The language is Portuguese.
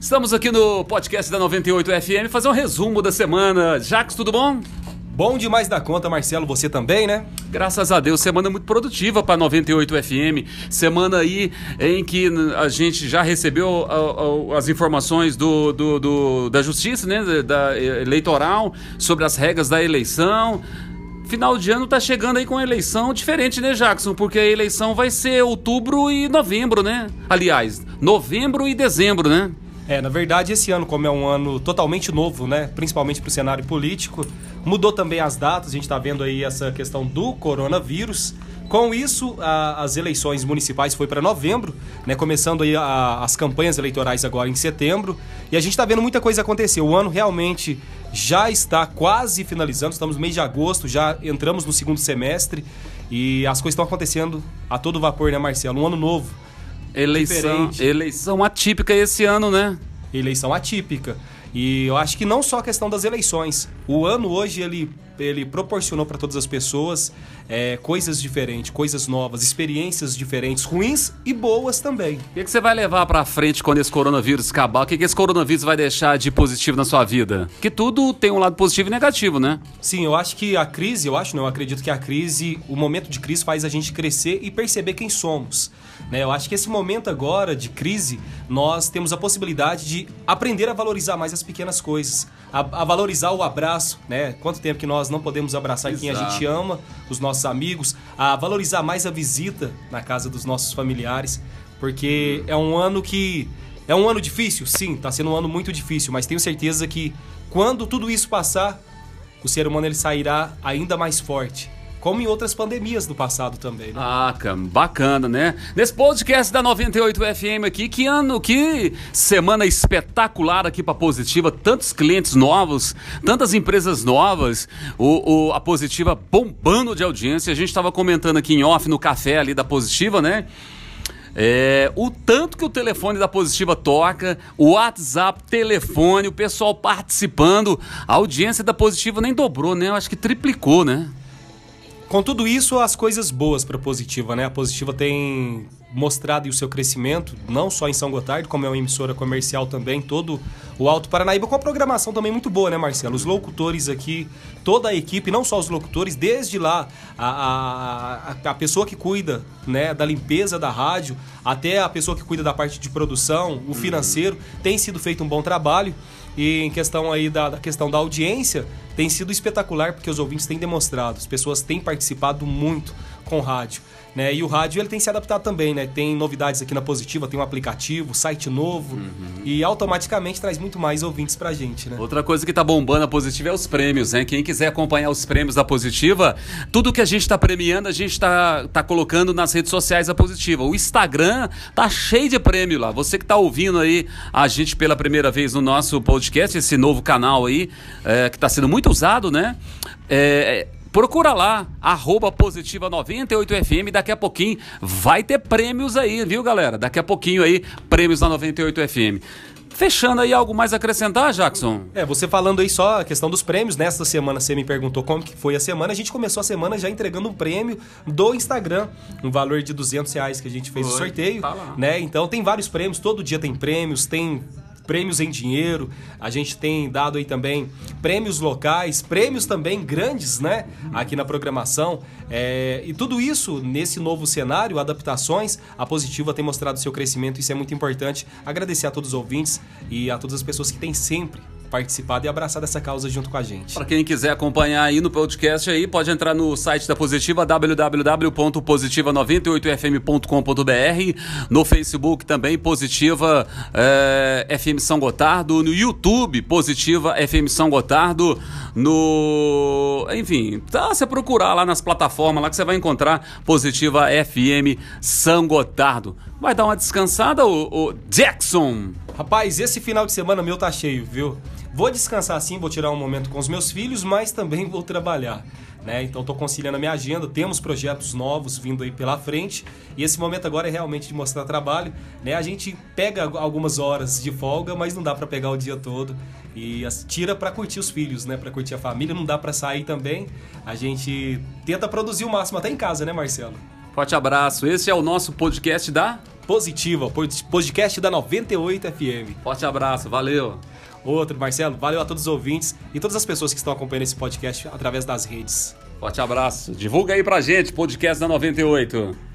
Estamos aqui no podcast da 98 FM fazer um resumo da semana. Jacques, tudo bom? Bom demais da conta, Marcelo, você também, né? Graças a Deus, semana muito produtiva para 98 FM. Semana aí em que a gente já recebeu as informações do, do, do, da justiça, né? Da eleitoral, sobre as regras da eleição. Final de ano tá chegando aí com a eleição diferente, né, Jackson? Porque a eleição vai ser outubro e novembro, né? Aliás, novembro e dezembro, né? É, na verdade, esse ano, como é um ano totalmente novo, né? Principalmente para o cenário político, mudou também as datas. A gente está vendo aí essa questão do coronavírus. Com isso, a, as eleições municipais foi para novembro, né? Começando aí a, as campanhas eleitorais agora em setembro. E a gente está vendo muita coisa acontecer. O ano realmente já está quase finalizando. Estamos no mês de agosto, já entramos no segundo semestre e as coisas estão acontecendo a todo vapor, né, Marcelo? Um ano novo Eleição, eleição atípica esse ano, né? Eleição atípica. E eu acho que não só a questão das eleições. O ano hoje ele, ele proporcionou para todas as pessoas é, coisas diferentes, coisas novas, experiências diferentes, ruins e boas também. O que, que você vai levar para frente quando esse coronavírus acabar? O que, que esse coronavírus vai deixar de positivo na sua vida? Que tudo tem um lado positivo e negativo, né? Sim, eu acho que a crise, eu acho, não, eu acredito que a crise, o momento de crise faz a gente crescer e perceber quem somos. Né? Eu acho que esse momento agora de crise, nós temos a possibilidade de aprender a valorizar mais as pequenas coisas, a, a valorizar o abraço, né? Quanto tempo que nós não podemos abraçar Exato. quem a gente ama, os nossos amigos, a valorizar mais a visita na casa dos nossos familiares, porque é um ano que é um ano difícil, sim, está sendo um ano muito difícil, mas tenho certeza que quando tudo isso passar, o ser humano ele sairá ainda mais forte como em outras pandemias do passado também. Né? Ah, bacana, né? Nesse podcast da 98 FM aqui, que ano, que semana espetacular aqui para Positiva, tantos clientes novos, tantas empresas novas, o, o, a Positiva bombando de audiência. A gente estava comentando aqui em off no café ali da Positiva, né? É, o tanto que o telefone da Positiva toca, o WhatsApp, telefone, o pessoal participando, a audiência da Positiva nem dobrou, né? Eu acho que triplicou, né? Com tudo isso, as coisas boas para a Positiva, né? A Positiva tem mostrado o seu crescimento, não só em São Gotardo, como é uma emissora comercial também, todo o Alto Paranaíba, com a programação também muito boa, né, Marcelo? Os locutores aqui, toda a equipe, não só os locutores, desde lá, a, a, a pessoa que cuida né, da limpeza da rádio, até a pessoa que cuida da parte de produção, o financeiro, tem sido feito um bom trabalho. E em questão aí da, da, questão da audiência, tem sido espetacular porque os ouvintes têm demonstrado, as pessoas têm participado muito com rádio. Né? E o rádio ele tem se adaptado também, né? Tem novidades aqui na Positiva, tem um aplicativo, site novo uhum. e automaticamente traz muito mais ouvintes pra gente, né? Outra coisa que tá bombando a Positiva é os prêmios, né? Quem quiser acompanhar os prêmios da Positiva, tudo que a gente tá premiando, a gente tá, tá colocando nas redes sociais da Positiva. O Instagram tá cheio de prêmio lá. Você que tá ouvindo aí a gente pela primeira vez no nosso podcast, esse novo canal aí, é, que tá sendo muito usado, né? É, Procura lá, arroba positiva98FM. Daqui a pouquinho vai ter prêmios aí, viu, galera? Daqui a pouquinho aí, prêmios na 98FM. Fechando aí, algo mais a acrescentar, Jackson? É, você falando aí só a questão dos prêmios, nesta semana você me perguntou como que foi a semana, a gente começou a semana já entregando um prêmio do Instagram, um valor de 200 reais que a gente fez Oi, o sorteio, tá né? Então tem vários prêmios, todo dia tem prêmios, tem prêmios em dinheiro, a gente tem dado aí também prêmios locais, prêmios também grandes, né? Aqui na programação. É, e tudo isso nesse novo cenário, adaptações, a Positiva tem mostrado seu crescimento, isso é muito importante. Agradecer a todos os ouvintes e a todas as pessoas que têm sempre participado e abraçado essa causa junto com a gente. Para quem quiser acompanhar aí no podcast aí, pode entrar no site da Positiva www.positiva98fm.com.br, no Facebook também Positiva é, eh, FM São Gotardo, no YouTube Positiva FM São Gotardo, no, enfim, tá, você procurar lá nas plataformas lá que você vai encontrar Positiva FM São Gotardo. Vai dar uma descansada o, o Jackson? Rapaz, esse final de semana meu tá cheio, viu? Vou descansar sim, vou tirar um momento com os meus filhos, mas também vou trabalhar. Né? Então estou conciliando a minha agenda, temos projetos novos vindo aí pela frente e esse momento agora é realmente de mostrar trabalho. Né? A gente pega algumas horas de folga, mas não dá para pegar o dia todo e tira para curtir os filhos, né? Para curtir a família, não dá para sair também. A gente tenta produzir o máximo até em casa, né, Marcelo? Forte abraço. Esse é o nosso podcast da Positiva, podcast da 98 FM. Forte abraço, valeu. Outro, Marcelo, valeu a todos os ouvintes e todas as pessoas que estão acompanhando esse podcast através das redes. Forte abraço. Divulga aí pra gente, podcast da 98.